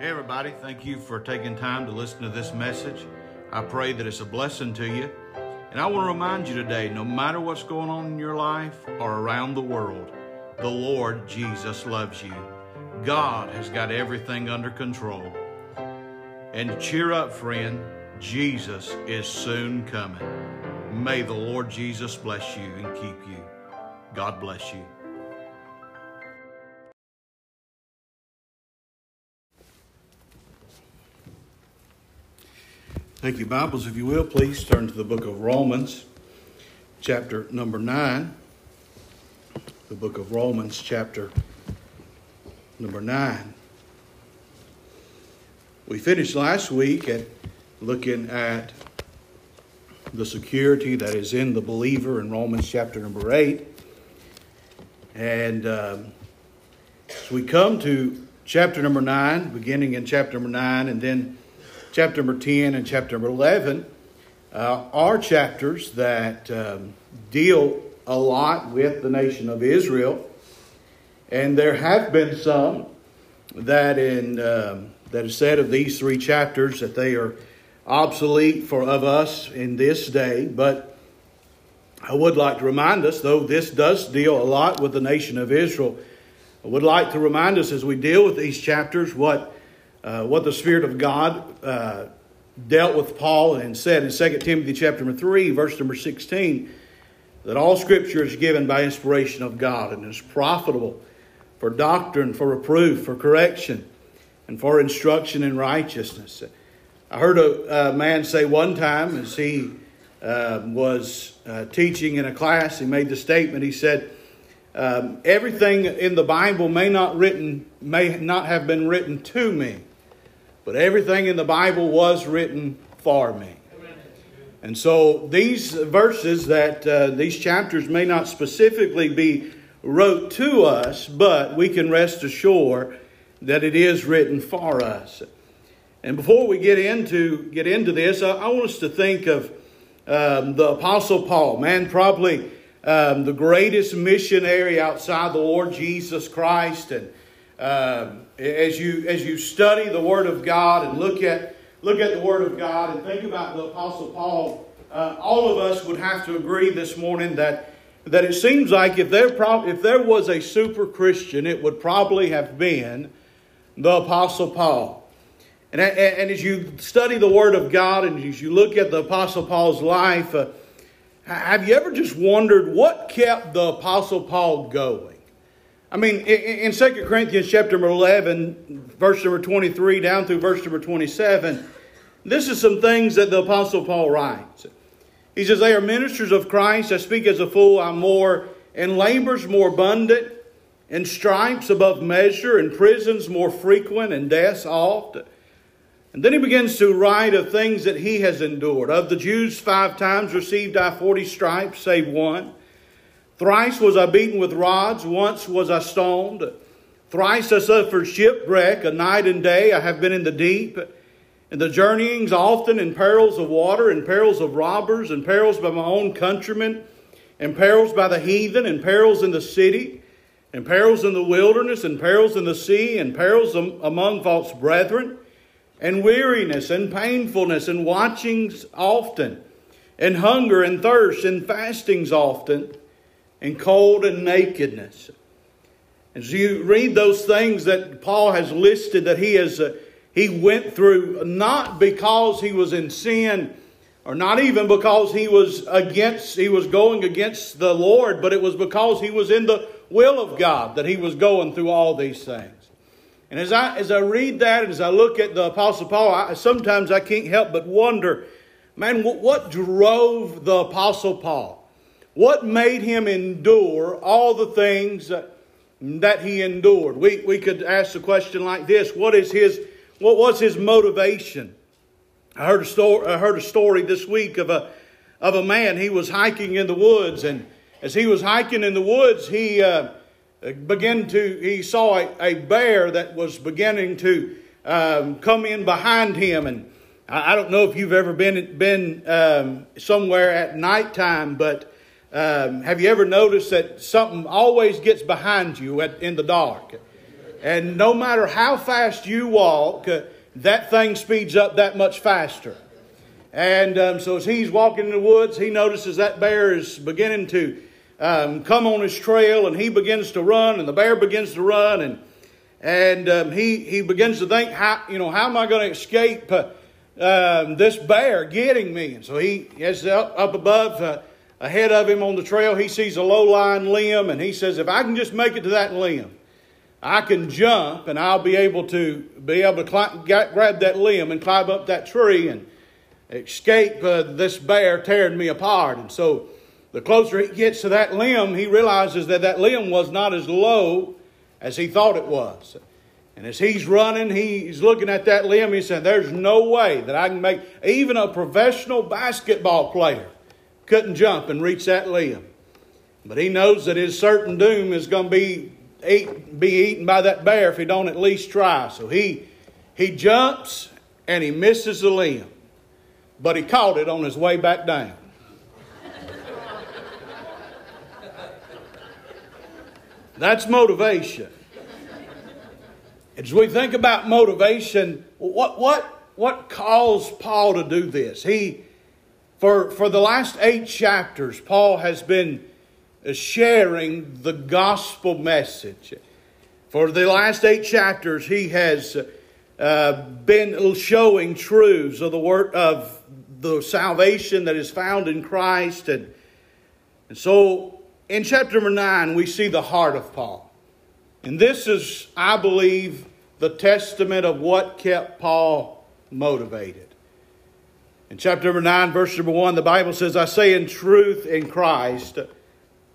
Hey, everybody, thank you for taking time to listen to this message. I pray that it's a blessing to you. And I want to remind you today no matter what's going on in your life or around the world, the Lord Jesus loves you. God has got everything under control. And cheer up, friend, Jesus is soon coming. May the Lord Jesus bless you and keep you. God bless you. Take your Bibles, if you will, please turn to the book of Romans, chapter number 9. The book of Romans, chapter number 9. We finished last week at looking at the security that is in the believer in Romans chapter number 8. And um, so we come to chapter number 9, beginning in chapter number 9, and then chapter number 10 and chapter number 11 uh, are chapters that um, deal a lot with the nation of Israel. And there have been some that in um, that is said of these three chapters that they are obsolete for of us in this day. But I would like to remind us, though this does deal a lot with the nation of Israel, I would like to remind us as we deal with these chapters what uh, what the Spirit of God uh, dealt with Paul and said in 2 Timothy chapter number 3, verse number 16, that all Scripture is given by inspiration of God and is profitable for doctrine, for reproof, for correction, and for instruction in righteousness. I heard a, a man say one time as he uh, was uh, teaching in a class, he made the statement, he said, um, everything in the Bible may not written may not have been written to me, but everything in the Bible was written for me. And so these verses that uh, these chapters may not specifically be wrote to us, but we can rest assured that it is written for us. And before we get into get into this, I, I want us to think of um, the Apostle Paul. Man, probably um, the greatest missionary outside the Lord Jesus Christ, and um, as you as you study the Word of God and look at look at the Word of God and think about the Apostle Paul, uh, all of us would have to agree this morning that that it seems like if there pro- if there was a super Christian, it would probably have been the Apostle Paul. And, and as you study the Word of God and as you look at the Apostle Paul's life, uh, have you ever just wondered what kept the Apostle Paul going? I mean, in 2 Corinthians chapter 11, verse number 23 down through verse number 27, this is some things that the Apostle Paul writes. He says, They are ministers of Christ. I speak as a fool, I'm more, in labors more abundant, in stripes above measure, in prisons more frequent, and deaths oft. And then he begins to write of things that he has endured. Of the Jews, five times received I forty stripes, save one. Thrice was I beaten with rods, once was I stoned. Thrice I suffered shipwreck, a night and day I have been in the deep. And the journeyings often in perils of water, and perils of robbers, and perils by my own countrymen, and perils by the heathen, and perils in the city, and perils in the wilderness, and perils in the sea, and perils among false brethren, and weariness, and painfulness, and watchings often, and hunger, and thirst, and fastings often and cold and nakedness. As you read those things that Paul has listed that he has uh, he went through not because he was in sin or not even because he was against he was going against the Lord, but it was because he was in the will of God that he was going through all these things. And as I as I read that and as I look at the Apostle Paul, I, sometimes I can't help but wonder, man, what, what drove the Apostle Paul? What made him endure all the things that, he endured? We, we could ask the question like this What is his what was his motivation? I heard a story, I heard a story this week of a, of a man. He was hiking in the woods, and as he was hiking in the woods, he uh, began to, he saw a, a, bear that was beginning to um, come in behind him. And I, I, don't know if you've ever been, been um, somewhere at nighttime, but um, have you ever noticed that something always gets behind you at, in the dark? And no matter how fast you walk, uh, that thing speeds up that much faster. And um, so as he's walking in the woods, he notices that bear is beginning to um, come on his trail, and he begins to run, and the bear begins to run, and and um, he he begins to think, how you know, how am I going to escape uh, um, this bear getting me? And so he is up, up above. Uh, ahead of him on the trail, he sees a low lying limb, and he says, If I can just make it to that limb, I can jump and I'll be able to be able to climb, grab that limb and climb up that tree and escape uh, this bear tearing me apart. And so, the closer he gets to that limb, he realizes that that limb was not as low as he thought it was. And as he's running, he's looking at that limb. He said, There's no way that I can make even a professional basketball player couldn't jump and reach that limb. But he knows that his certain doom is going to be, eat, be eaten by that bear if he don't at least try. So he, he jumps and he misses the limb. But he caught it on his way back down. That's motivation. As we think about motivation, what, what, what caused Paul to do this? He, for, for the last eight chapters, Paul has been sharing the gospel message. For the last eight chapters, he has uh, been showing truths of the word of the salvation that is found in Christ. And, and so in chapter number nine, we see the heart of Paul. And this is, I believe, the testament of what kept Paul motivated. In chapter number 9, verse number 1, the Bible says, I say in truth in Christ,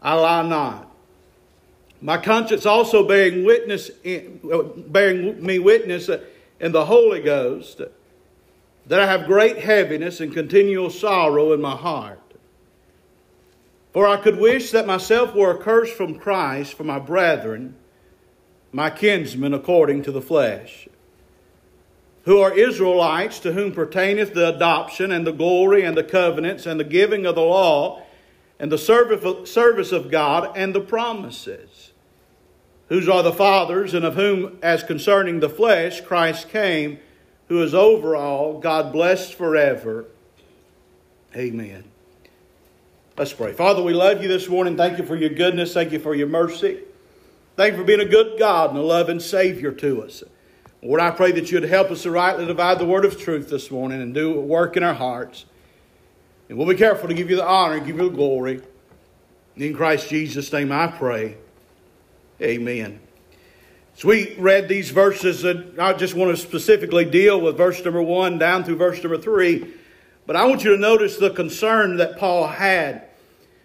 I lie not. My conscience also bearing witness, in, bearing me witness in the Holy Ghost, that I have great heaviness and continual sorrow in my heart. For I could wish that myself were accursed from Christ for my brethren, my kinsmen according to the flesh who are Israelites, to whom pertaineth the adoption and the glory and the covenants and the giving of the law and the service of God and the promises, whose are the fathers, and of whom, as concerning the flesh, Christ came, who is over all, God blessed forever. Amen. Let's pray. Father, we love you this morning. Thank you for your goodness. Thank you for your mercy. Thank you for being a good God and a loving Savior to us. Lord, I pray that you'd help us to rightly divide the word of truth this morning and do work in our hearts. And we'll be careful to give you the honor give you the glory. In Christ Jesus' name I pray. Amen. So we read these verses, and I just want to specifically deal with verse number one down through verse number three. But I want you to notice the concern that Paul had.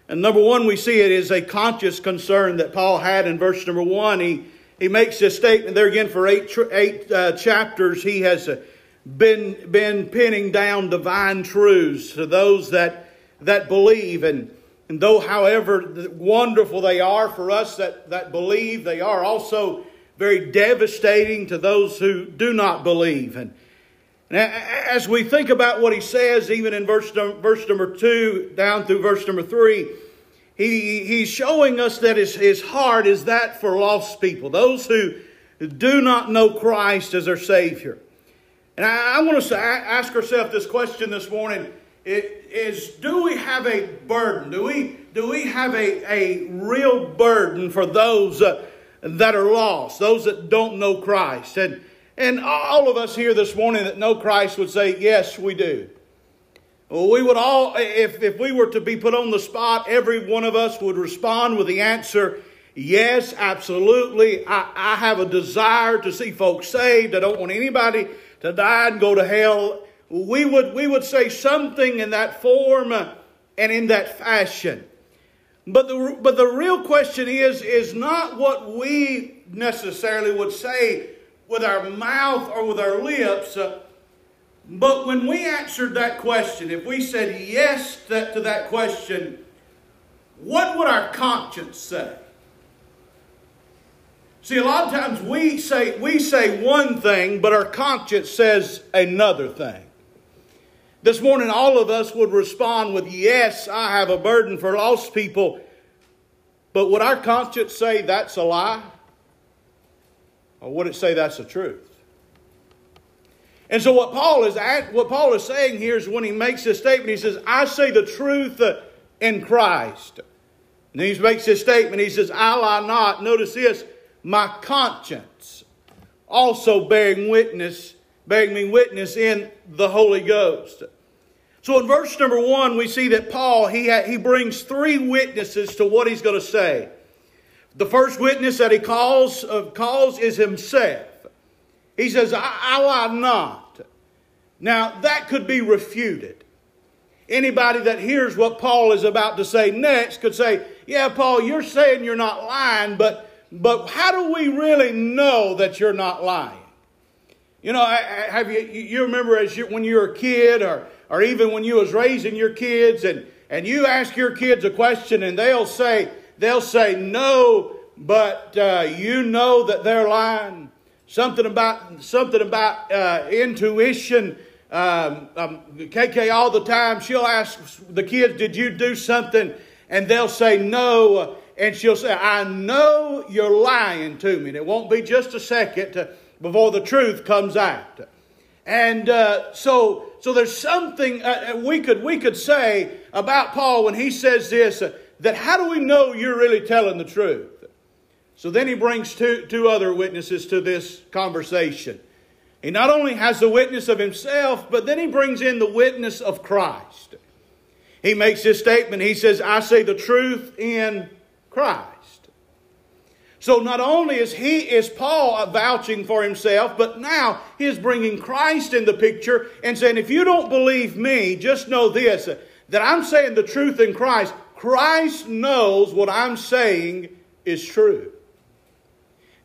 And number one, we see it is a conscious concern that Paul had in verse number one. He he makes this statement there again for eight, eight uh, chapters. He has uh, been, been pinning down divine truths to those that, that believe. And, and though, however wonderful they are for us that, that believe, they are also very devastating to those who do not believe. And, and as we think about what he says, even in verse, verse number two down through verse number three, he, he's showing us that his, his heart is that for lost people, those who do not know Christ as their Savior. And I, I want to ask ourselves this question this morning it is do we have a burden? Do we, do we have a, a real burden for those uh, that are lost, those that don't know Christ? And, and all of us here this morning that know Christ would say, yes, we do. We would all, if, if we were to be put on the spot, every one of us would respond with the answer, yes, absolutely. I, I have a desire to see folks saved. I don't want anybody to die and go to hell. We would, we would say something in that form and in that fashion. But the, but the real question is, is not what we necessarily would say with our mouth or with our lips, uh, but when we answered that question, if we said yes to that question, what would our conscience say? See, a lot of times we say, we say one thing, but our conscience says another thing. This morning, all of us would respond with, Yes, I have a burden for lost people. But would our conscience say that's a lie? Or would it say that's the truth? And so what Paul is at, what Paul is saying here is when he makes this statement, he says, "I say the truth in Christ." And he makes this statement. He says, "I lie not." Notice this: my conscience also bearing witness, bearing me witness in the Holy Ghost. So in verse number one, we see that Paul he ha- he brings three witnesses to what he's going to say. The first witness that he calls uh, calls is himself. He says, I, I lie not. Now, that could be refuted. Anybody that hears what Paul is about to say next could say, Yeah, Paul, you're saying you're not lying, but, but how do we really know that you're not lying? You know, have you, you remember as you, when you were a kid or, or even when you was raising your kids and, and you ask your kids a question and they'll say, they'll say no, but uh, you know that they're lying. Something about something about uh, intuition. Um, um, KK all the time. She'll ask the kids, "Did you do something?" And they'll say no, and she'll say, "I know you're lying to me." And it won't be just a second to, before the truth comes out. And uh, so, so there's something uh, uh we could we could say about Paul when he says this. Uh, that how do we know you're really telling the truth? So then he brings two, two other witnesses to this conversation. He not only has the witness of himself, but then he brings in the witness of Christ. He makes this statement. He says, I say the truth in Christ. So not only is he is Paul vouching for himself, but now he is bringing Christ in the picture and saying, if you don't believe me, just know this, that I'm saying the truth in Christ. Christ knows what I'm saying is true.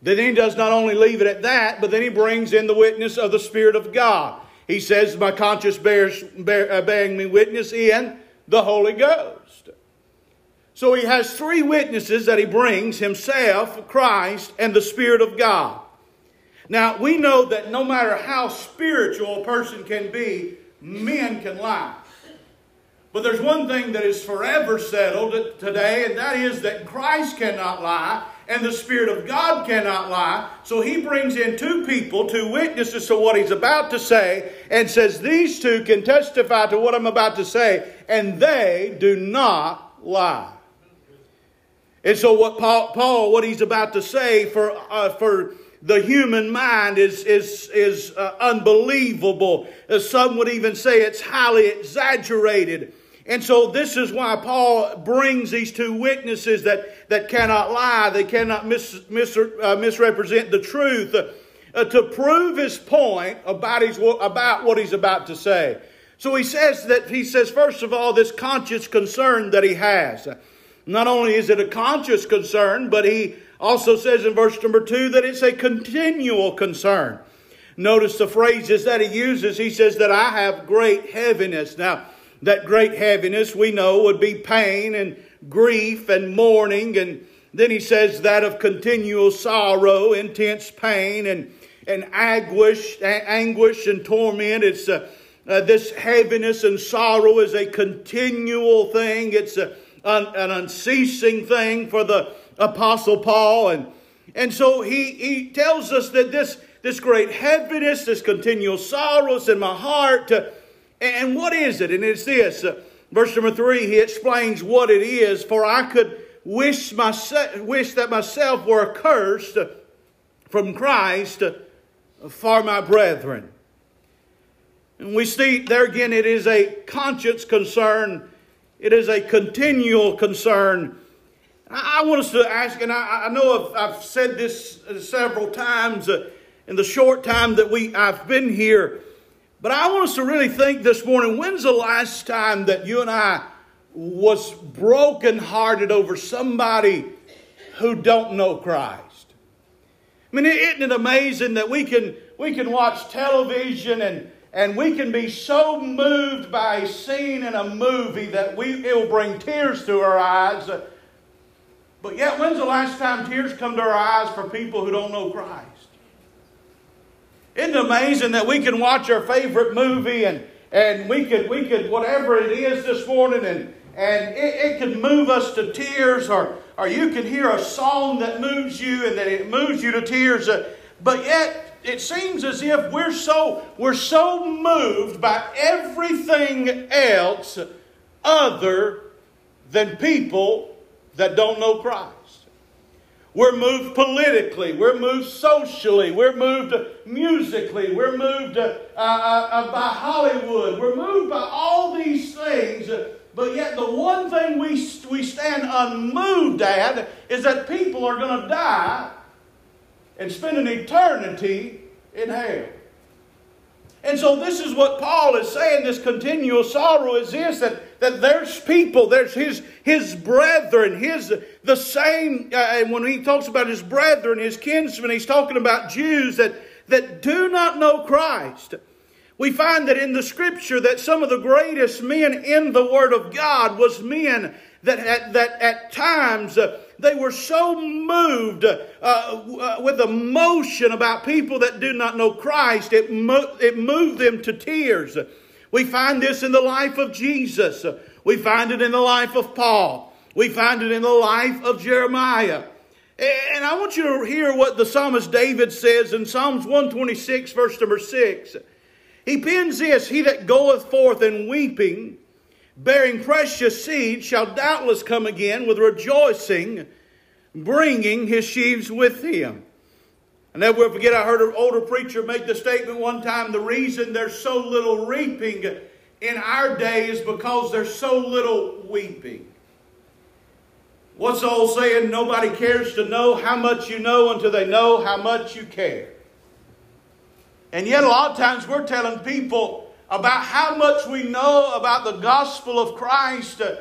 Then he does not only leave it at that, but then he brings in the witness of the Spirit of God. He says, My conscience bears bear, uh, bearing me witness in the Holy Ghost. So he has three witnesses that he brings himself, Christ, and the Spirit of God. Now, we know that no matter how spiritual a person can be, men can lie. But there's one thing that is forever settled today, and that is that Christ cannot lie and the Spirit of God cannot lie. So he brings in two people, two witnesses to what he's about to say, and says, These two can testify to what I'm about to say, and they do not lie. And so, what Paul, Paul what he's about to say for, uh, for the human mind is, is, is uh, unbelievable. As some would even say it's highly exaggerated. And so this is why Paul brings these two witnesses that, that cannot lie, they cannot mis, mis, uh, misrepresent the truth, uh, to prove his point about, his, about what he's about to say. So he says that, he says, first of all, this conscious concern that he has. Not only is it a conscious concern, but he also says in verse number two that it's a continual concern. Notice the phrases that he uses. He says that I have great heaviness. Now, that great heaviness we know would be pain and grief and mourning. And then he says that of continual sorrow, intense pain and, and anguish, anguish and torment. It's uh, uh, this heaviness and sorrow is a continual thing. It's a, an, an unceasing thing for the apostle Paul. And, and so he, he tells us that this, this great heaviness, this continual sorrows in my heart, uh, and what is it? And it's this. Uh, verse number three, he explains what it is. For I could wish, myself, wish that myself were accursed from Christ for my brethren. And we see there again, it is a conscience concern. It is a continual concern. I want us to ask, and I, know I've, said this several times uh, in the short time that we I've been here. But I want us to really think this morning when's the last time that you and I was brokenhearted over somebody who don't know Christ? I mean, isn't it amazing that we can, we can watch television and, and we can be so moved by a scene in a movie that we, it will bring tears to our eyes. Uh, but yet, when's the last time tears come to our eyes for people who don't know Christ? Isn't it amazing that we can watch our favorite movie and, and we could, we could, whatever it is this morning, and, and it, it can move us to tears, or, or you can hear a song that moves you and that it moves you to tears. Uh, but yet it seems as if we're so we're so moved by everything else other than people that don't know Christ. We're moved politically. We're moved socially. We're moved musically. We're moved uh, uh, uh, by Hollywood. We're moved by all these things. But yet, the one thing we, we stand unmoved at is that people are going to die and spend an eternity in hell. And so this is what Paul is saying, this continual sorrow is this, that, that there's people, there's his, his brethren, his, the same, uh, when he talks about his brethren, his kinsmen, he's talking about Jews that, that do not know Christ. We find that in the scripture that some of the greatest men in the Word of God was men that at, that at times uh, they were so moved uh, uh, with emotion about people that do not know Christ, it, mo- it moved them to tears. We find this in the life of Jesus. We find it in the life of Paul. We find it in the life of Jeremiah. And I want you to hear what the psalmist David says in Psalms 126, verse number 6. He pens this He that goeth forth in weeping bearing precious seed, shall doubtless come again with rejoicing, bringing his sheaves with him. I never forget, I heard an older preacher make the statement one time the reason there's so little reaping in our day is because there's so little weeping. What's the old saying? Nobody cares to know how much you know until they know how much you care. And yet, a lot of times, we're telling people about how much we know about the gospel of Christ, uh,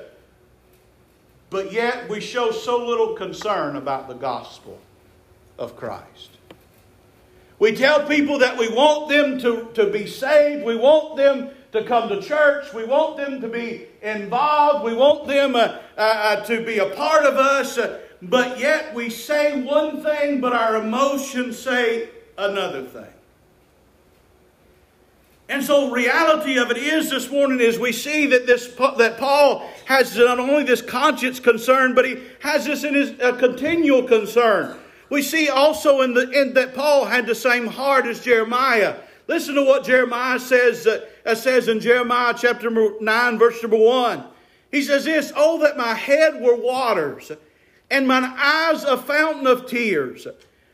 but yet we show so little concern about the gospel of Christ. We tell people that we want them to, to be saved, we want them to come to church, we want them to be involved, we want them uh, uh, uh to be a part of us, uh, but yet we say one thing, but our emotions say another thing. And so, reality of it is this morning is we see that this that Paul has not only this conscience concern, but he has this in his a continual concern. We see also in the in that Paul had the same heart as Jeremiah. Listen to what Jeremiah says uh, says in Jeremiah chapter nine, verse number one. He says this: "Oh, that my head were waters, and mine eyes a fountain of tears."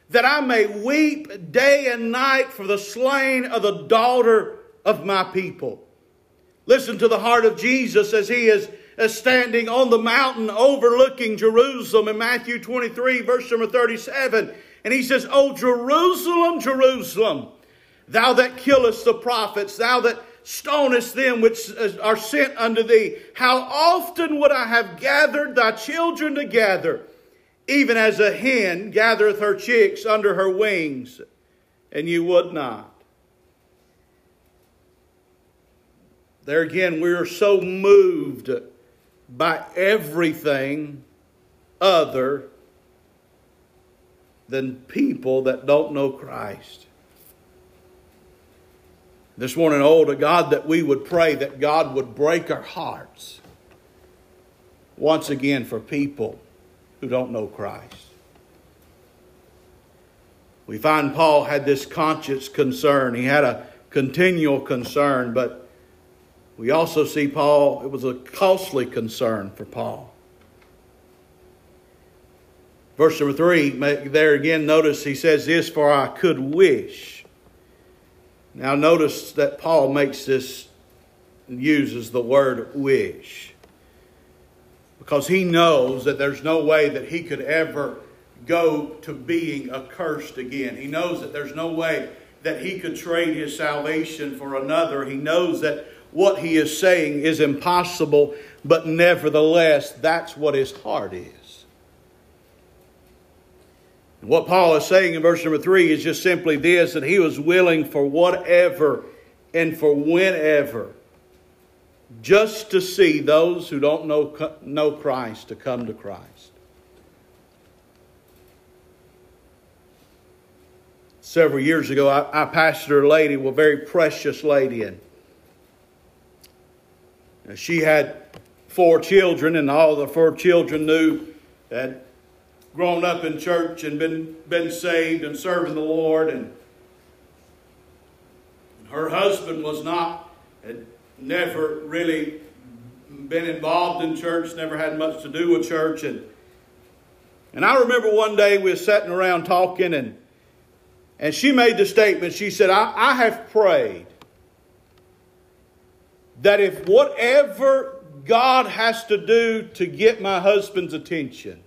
that I may weep day and night for the slain of the daughter of my people. Listen to the heart of Jesus as he is standing on the mountain overlooking Jerusalem in Matthew 23, verse number 37. And he says, Oh, Jerusalem, Jerusalem, thou that killest the prophets, thou that stonest them which are sent unto thee, how often would I have gathered thy children together, even as a hen gathereth her chicks under her wings, and you would not. There again, we are so moved by everything other than people that don't know Christ. This morning, oh, to God that we would pray that God would break our hearts once again for people who don't know Christ. We find Paul had this conscious concern. He had a continual concern, but we also see Paul, it was a costly concern for Paul. Verse number three, there again, notice he says this, for I could wish. Now, notice that Paul makes this, uses the word wish. Because he knows that there's no way that he could ever go to being accursed again. He knows that there's no way that he could trade his salvation for another. He knows that what he is saying is impossible, but nevertheless, that's what his heart is. What Paul is saying in verse number three is just simply this that he was willing for whatever and for whenever just to see those who don't know, know Christ to come to Christ. Several years ago, I, I pastored a lady, a very precious lady, and she had four children, and all the four children knew that grown up in church and been, been saved and serving the Lord. And her husband was not, had never really been involved in church, never had much to do with church. And, and I remember one day we were sitting around talking, and, and she made the statement she said, I, I have prayed that if whatever God has to do to get my husband's attention,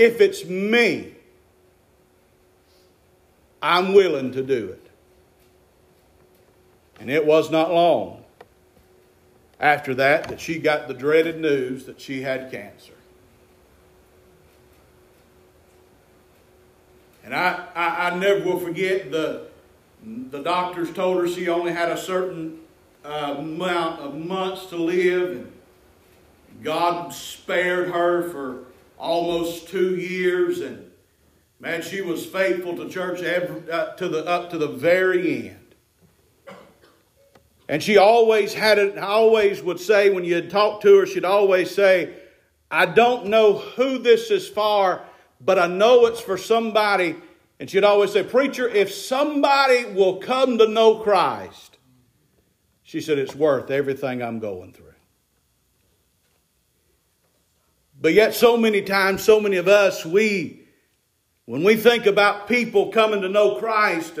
if it's me, I'm willing to do it. And it was not long after that that she got the dreaded news that she had cancer. And I, I, I never will forget the, the doctors told her she only had a certain uh, amount of months to live. And God spared her for almost two years. And man, she was faithful to church every, uh, to the, up to the very end. And she always had it, always would say when you'd talk to her, she'd always say, I don't know who this is for, but I know it's for somebody. And she'd always say, Preacher, if somebody will come to know Christ, she said, it's worth everything I'm going through. But yet, so many times, so many of us, we, when we think about people coming to know Christ,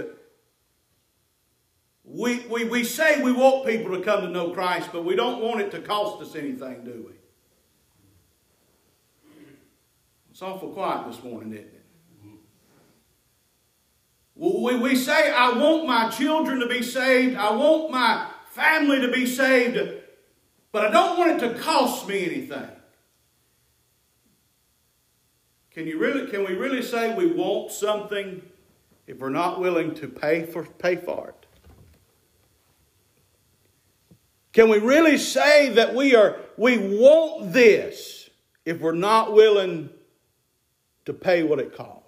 we, we, we say we want people to come to know Christ, but we don't want it to cost us anything, do we? It's awful quiet this morning, isn't it? We, we say, I want my children to be saved. I want my family to be saved, but I don't want it to cost me anything. Can you really can we really say we want something if we're not willing to pay for pay for it? Can we really say that we are we want this if we're not willing to pay what it cost?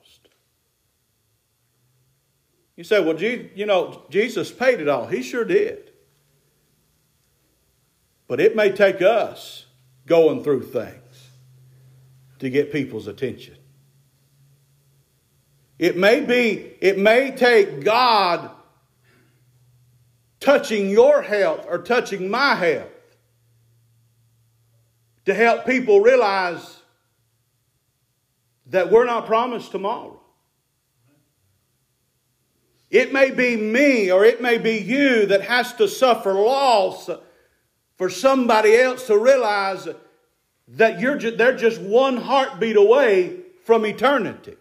You say, well, you know, Jesus paid it all. He sure did. But it may take us going through things to get people's attention. It may be, it may take God touching your health or touching my health to help people realize that we're not promised tomorrow. It may be me or it may be you that has to suffer loss for somebody else to realize that you're just, they're just one heartbeat away from eternity.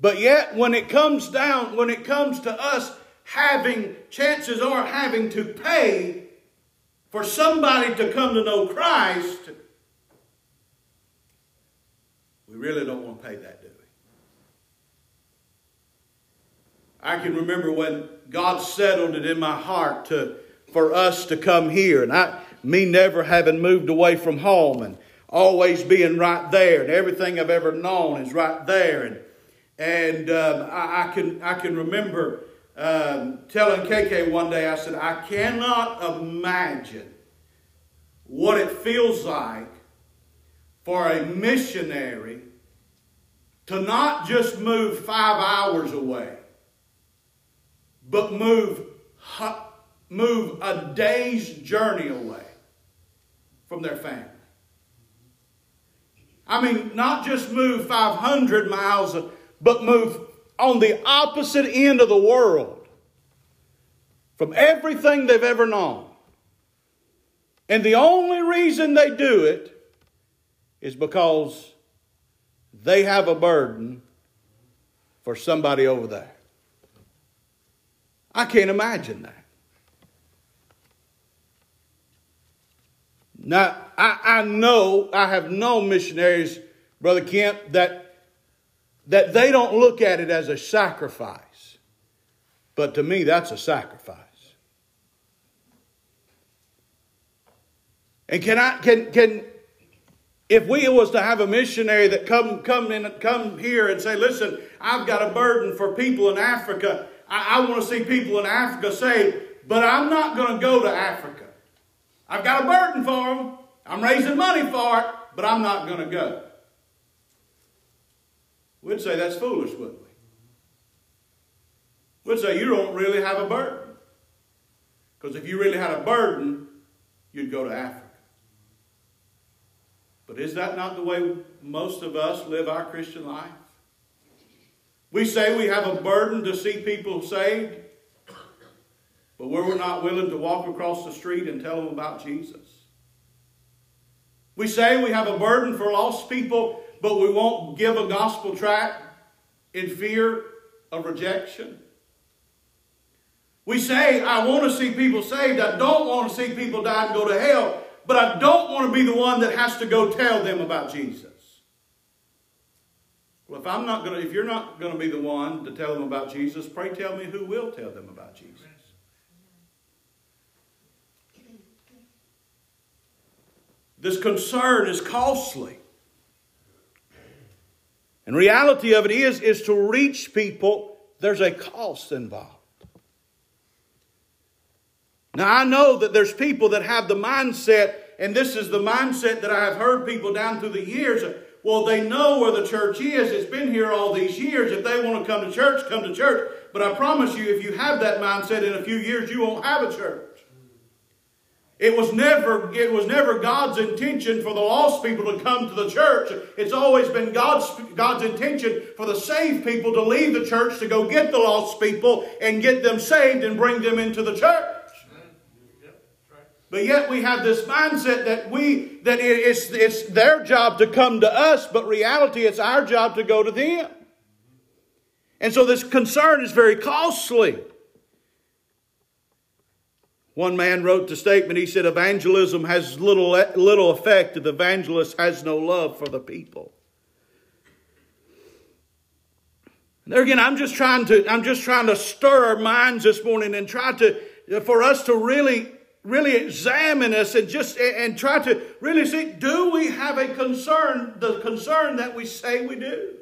But yet, when it comes down, when it comes to us having, chances are having to pay for somebody to come to know Christ, we really don't want to pay that, do we? I can remember when God settled it in my heart to for us to come here, and I, me never having moved away from home, and always being right there, and everything I've ever known is right there, and and um, I, I, can I can remember um, telling KK one day, I said, I cannot imagine what it feels like for a missionary to not just move five hours away but move, move a day's journey away from their family. I mean, not just move 500 miles, but move on the opposite end of the world from everything they've ever known. And the only reason they do it is because they have a burden for somebody over there. I can't imagine that. Now, I, I know, I have known missionaries, Brother Kemp, that, that they don't look at it as a sacrifice. But to me, that's a sacrifice. And can I, can, can, if we was to have a missionary that come, come in, come here and say, listen, I've got a burden for people in Africa I, I want to see people in Africa saved, but I'm not going to go to Africa. I've got a burden for them. I'm raising money for it, but I'm not going to go. We'd say that's foolish, wouldn't we? We'd say you don't really have a burden. Because if you really had a burden, you'd go to Africa. But is that not the way most of us live our Christian life? We say we have a burden to see people saved, but we're not willing to walk across the street and tell them about Jesus. We say we have a burden for lost people, but we won't give a gospel tract in fear of rejection. We say, I want to see people saved. I don't want to see people die and go to hell, but I don't want to be the one that has to go tell them about Jesus. Well, if I'm not going to, if you're not going to be the one to tell them about Jesus, pray tell me who will tell them about Jesus. This concern is costly. And reality of it is, is to reach people, there's a cost involved. Now, I know that there's people that have the mindset, and this is the mindset that I have heard people down through the years. Well, they know where the church is. It's been here all these years. If they want to come to church, come to church. But I promise you, if you have that mindset in a few years, you won't have a church. It was never, it was never God's intention for the lost people to come to the church. It's always been God's, God's intention for the saved people to leave the church to go get the lost people and get them saved and bring them into the church. But yet we have this mindset that we that it's, it's their job to come to us, but reality it's our job to go to them. And so this concern is very costly. One man wrote the statement, he said, Evangelism has little, little effect if the evangelist has no love for the people. And there again, I'm just trying to, I'm just trying to stir our minds this morning and try to, for us to really really examine us and just and try to really see do we have a concern the concern that we say we do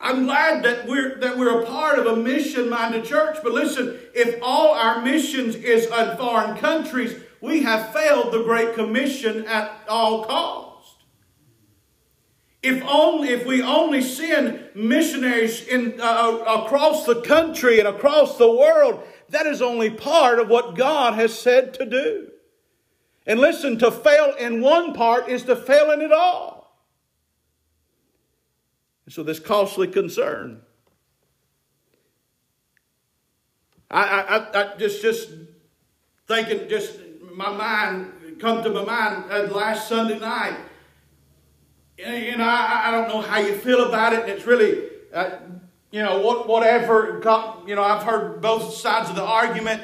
i'm glad that we're that we're a part of a mission minded church but listen if all our missions is in foreign countries we have failed the great commission at all costs if only if we only send missionaries in uh, uh across the country and across the world that is only part of what God has said to do. And listen, to fail in one part is to fail in it all. And so, this costly concern. I, I, I just, just thinking, just my mind come to my mind last Sunday night. And, I, I don't know how you feel about it. It's really, uh, you know, what, whatever. You know, I've heard both sides of the argument.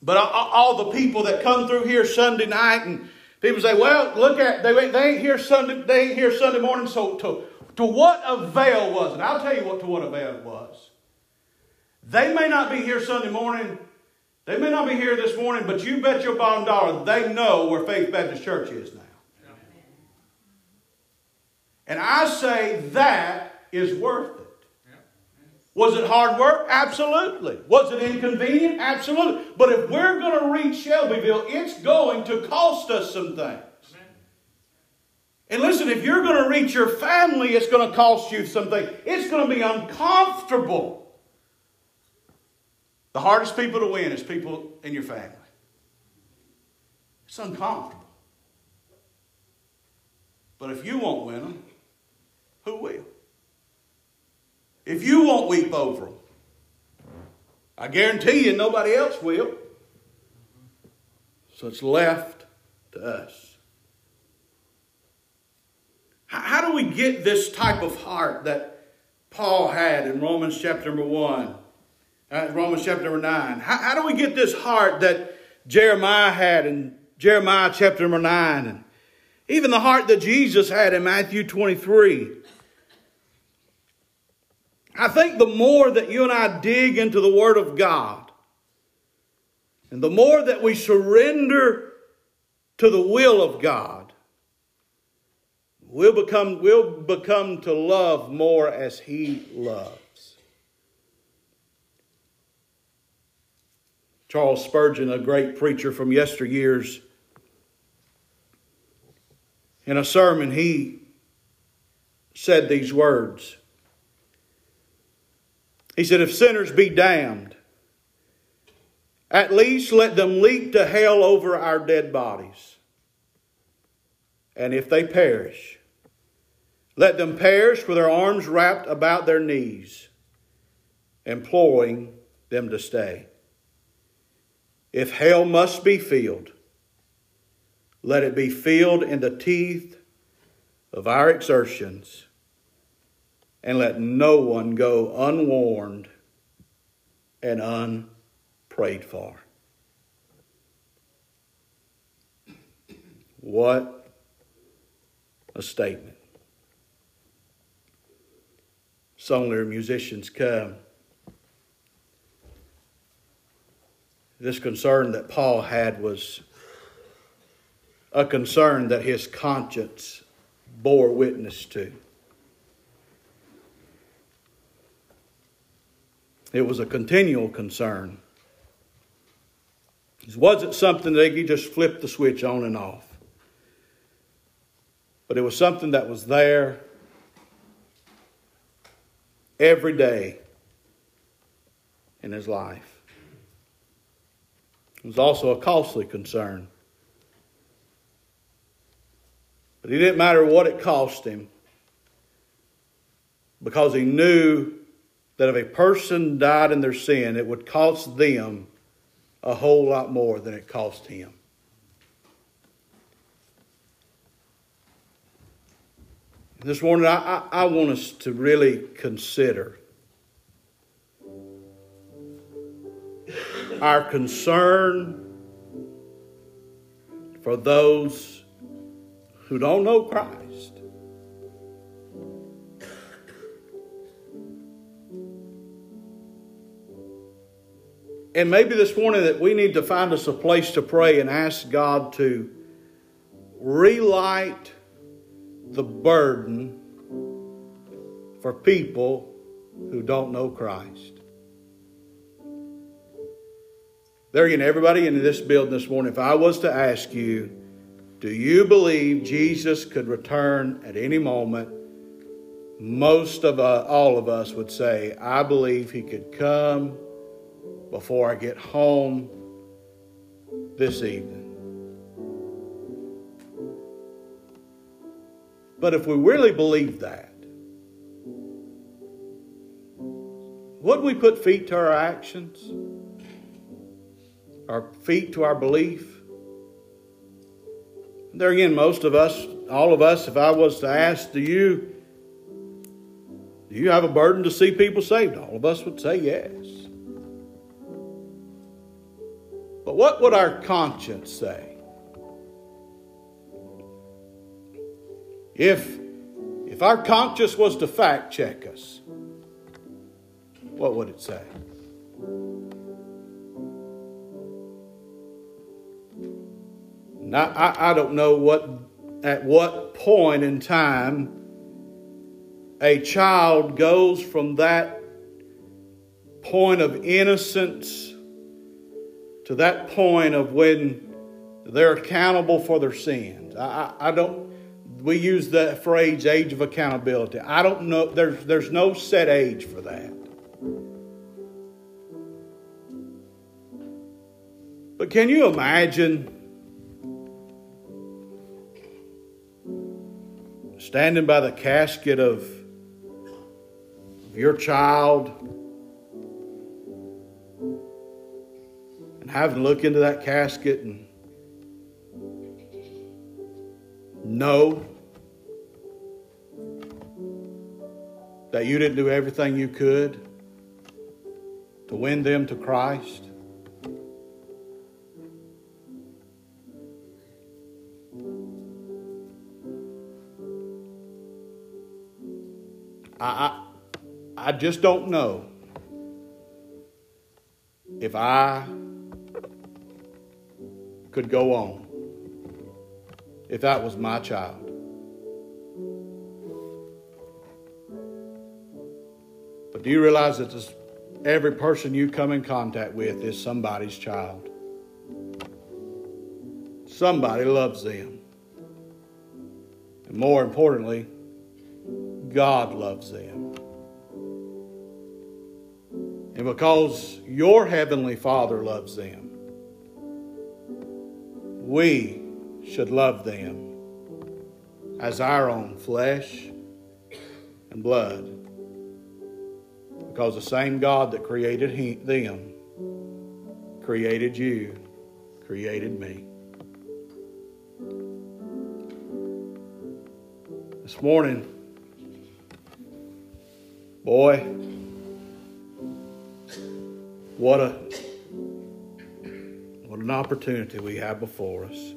But all the people that come through here Sunday night and people say, well, look at, they, they ain't here Sunday, they ain't here Sunday morning, so to, to what avail was it? I'll tell you what to what avail it was. They may not be here Sunday morning, they may not be here this morning, but you bet your bottom dollar they know where Faith Baptist Church is now. And I say that is worth it. Was it hard work? Absolutely. Was it inconvenient? Absolutely. But if we're going to reach Shelbyville, it's going to cost us some things. Listen, if you're going to reach your family, it's going to cost you something. It's going to be uncomfortable. The hardest people to win is people in your family. It's uncomfortable. But if you won't win them, who will? If you won't weep over them, I guarantee you nobody else will. So it's left to us. How, do we get this type of heart that Paul had in Romans chapter number 1, uh, Romans chapter number 9? How, how do we get this heart that Jeremiah had in Jeremiah chapter number 9 and even the heart that Jesus had in Matthew 23? I think the more that you and I dig into the Word of God, and the more that we surrender to the will of God, we'll become, we'll become to love more as He loves. Charles Spurgeon, a great preacher from yesteryears, In a sermon, he said these words. He said, If sinners be damned, at least let them leap to hell over our dead bodies. And if they perish, let them perish with their arms wrapped about their knees, imploring them to stay. If hell must be filled, let it be filled in the teeth of our exertions, and let no one go unwarned and unprayed for. What a statement. Songler musicians come. This concern that Paul had was a concern that his conscience bore witness to. It was a continual concern. It wasn't something that he just flipped the switch on and off. But it was something that was there every day in his life. It was also a costly concern. But it didn't matter what it cost him because he knew that if a person died in their sin, it would cost them a whole lot more than it cost him. This morning, I, I, I want us to really consider our concern for those who don't know Christ. And maybe this morning that we need to find us a place to pray and ask God to relight the burden for people who don't know Christ. There again, everybody in this building this morning, if I was to ask you, do you believe Jesus could return at any moment? Most of uh, all of us would say, I believe he could come before I get home this evening. But if we really believe that, would we put feet to our actions? Our feet to our belief? There again, most of us, all of us, if I was to ask, do you do you have a burden to see people saved? All of us would say yes. But what would our conscience say? If if our conscience was to fact check us, what would it say? Now, I, I don't know what at what point in time a child goes from that point of innocence to that point of when they're accountable for their sins. I, I, I don't. We use the phrase "age of accountability." I don't know. There's there's no set age for that. But can you imagine standing by the casket of, your child and having to look into that casket and know that you didn't do everything you could to win them to Christ. I, I, I just don't know if I could go on if that was my child. Do you realize that this, every person you come in contact with is somebody's child? Somebody loves them. And more importantly, God loves them. And because your Heavenly Father loves them, we should love them as our own flesh and blood. Because the same God that created him, them created you, created me. This morning, boy, what a what an opportunity we have before us.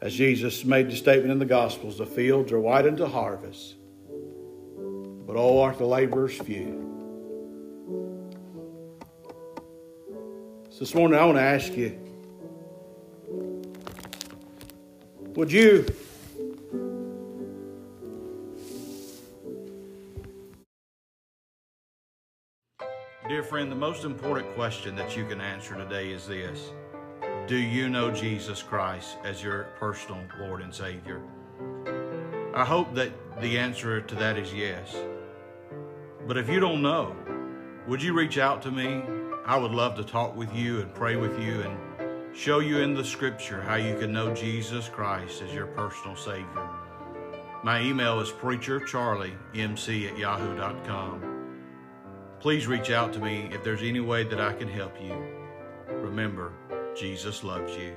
As Jesus made the statement in the Gospels, the fields are white unto harvest, but oh, are the laborers few. So this morning, I want to ask you would you Dear friend, the most important question that you can answer today is this Do you know Jesus Christ as your personal Lord and Savior? I hope that the answer to that is yes. But if you don't know, would you reach out to me? I would love to talk with you and pray with you and show you in the scripture how you can know Jesus Christ as your personal Savior. My email is preachercharliemc at yahoo.com. Please reach out to me if there's any way that I can help you. Remember, Jesus loves you.